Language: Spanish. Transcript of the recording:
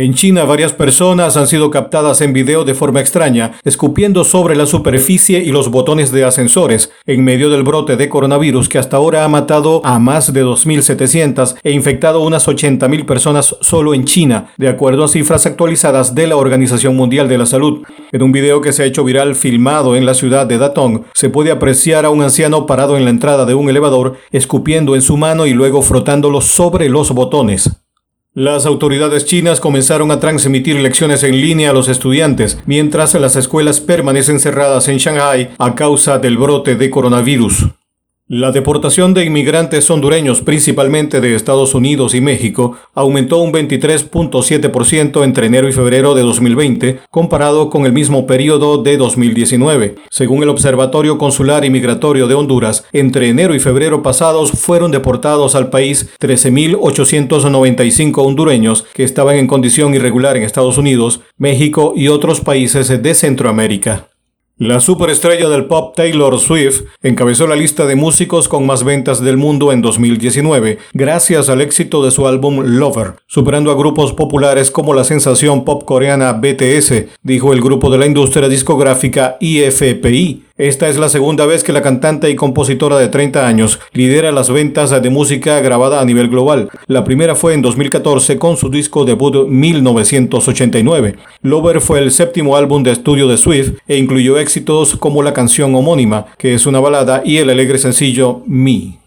En China, varias personas han sido captadas en video de forma extraña, escupiendo sobre la superficie y los botones de ascensores, en medio del brote de coronavirus que hasta ahora ha matado a más de 2.700 e infectado unas 80.000 personas solo en China, de acuerdo a cifras actualizadas de la Organización Mundial de la Salud. En un video que se ha hecho viral filmado en la ciudad de Datong, se puede apreciar a un anciano parado en la entrada de un elevador, escupiendo en su mano y luego frotándolo sobre los botones. Las autoridades chinas comenzaron a transmitir lecciones en línea a los estudiantes, mientras las escuelas permanecen cerradas en Shanghai a causa del brote de coronavirus. La deportación de inmigrantes hondureños, principalmente de Estados Unidos y México, aumentó un 23.7% entre enero y febrero de 2020, comparado con el mismo periodo de 2019. Según el Observatorio Consular y Migratorio de Honduras, entre enero y febrero pasados fueron deportados al país 13.895 hondureños que estaban en condición irregular en Estados Unidos, México y otros países de Centroamérica. La superestrella del pop Taylor Swift encabezó la lista de músicos con más ventas del mundo en 2019, gracias al éxito de su álbum Lover, superando a grupos populares como la sensación pop coreana BTS, dijo el grupo de la industria discográfica IFPI. Esta es la segunda vez que la cantante y compositora de 30 años lidera las ventas de música grabada a nivel global. La primera fue en 2014 con su disco debut 1989. Lover fue el séptimo álbum de estudio de Swift e incluyó éxitos como la canción homónima, que es una balada, y el alegre sencillo Me.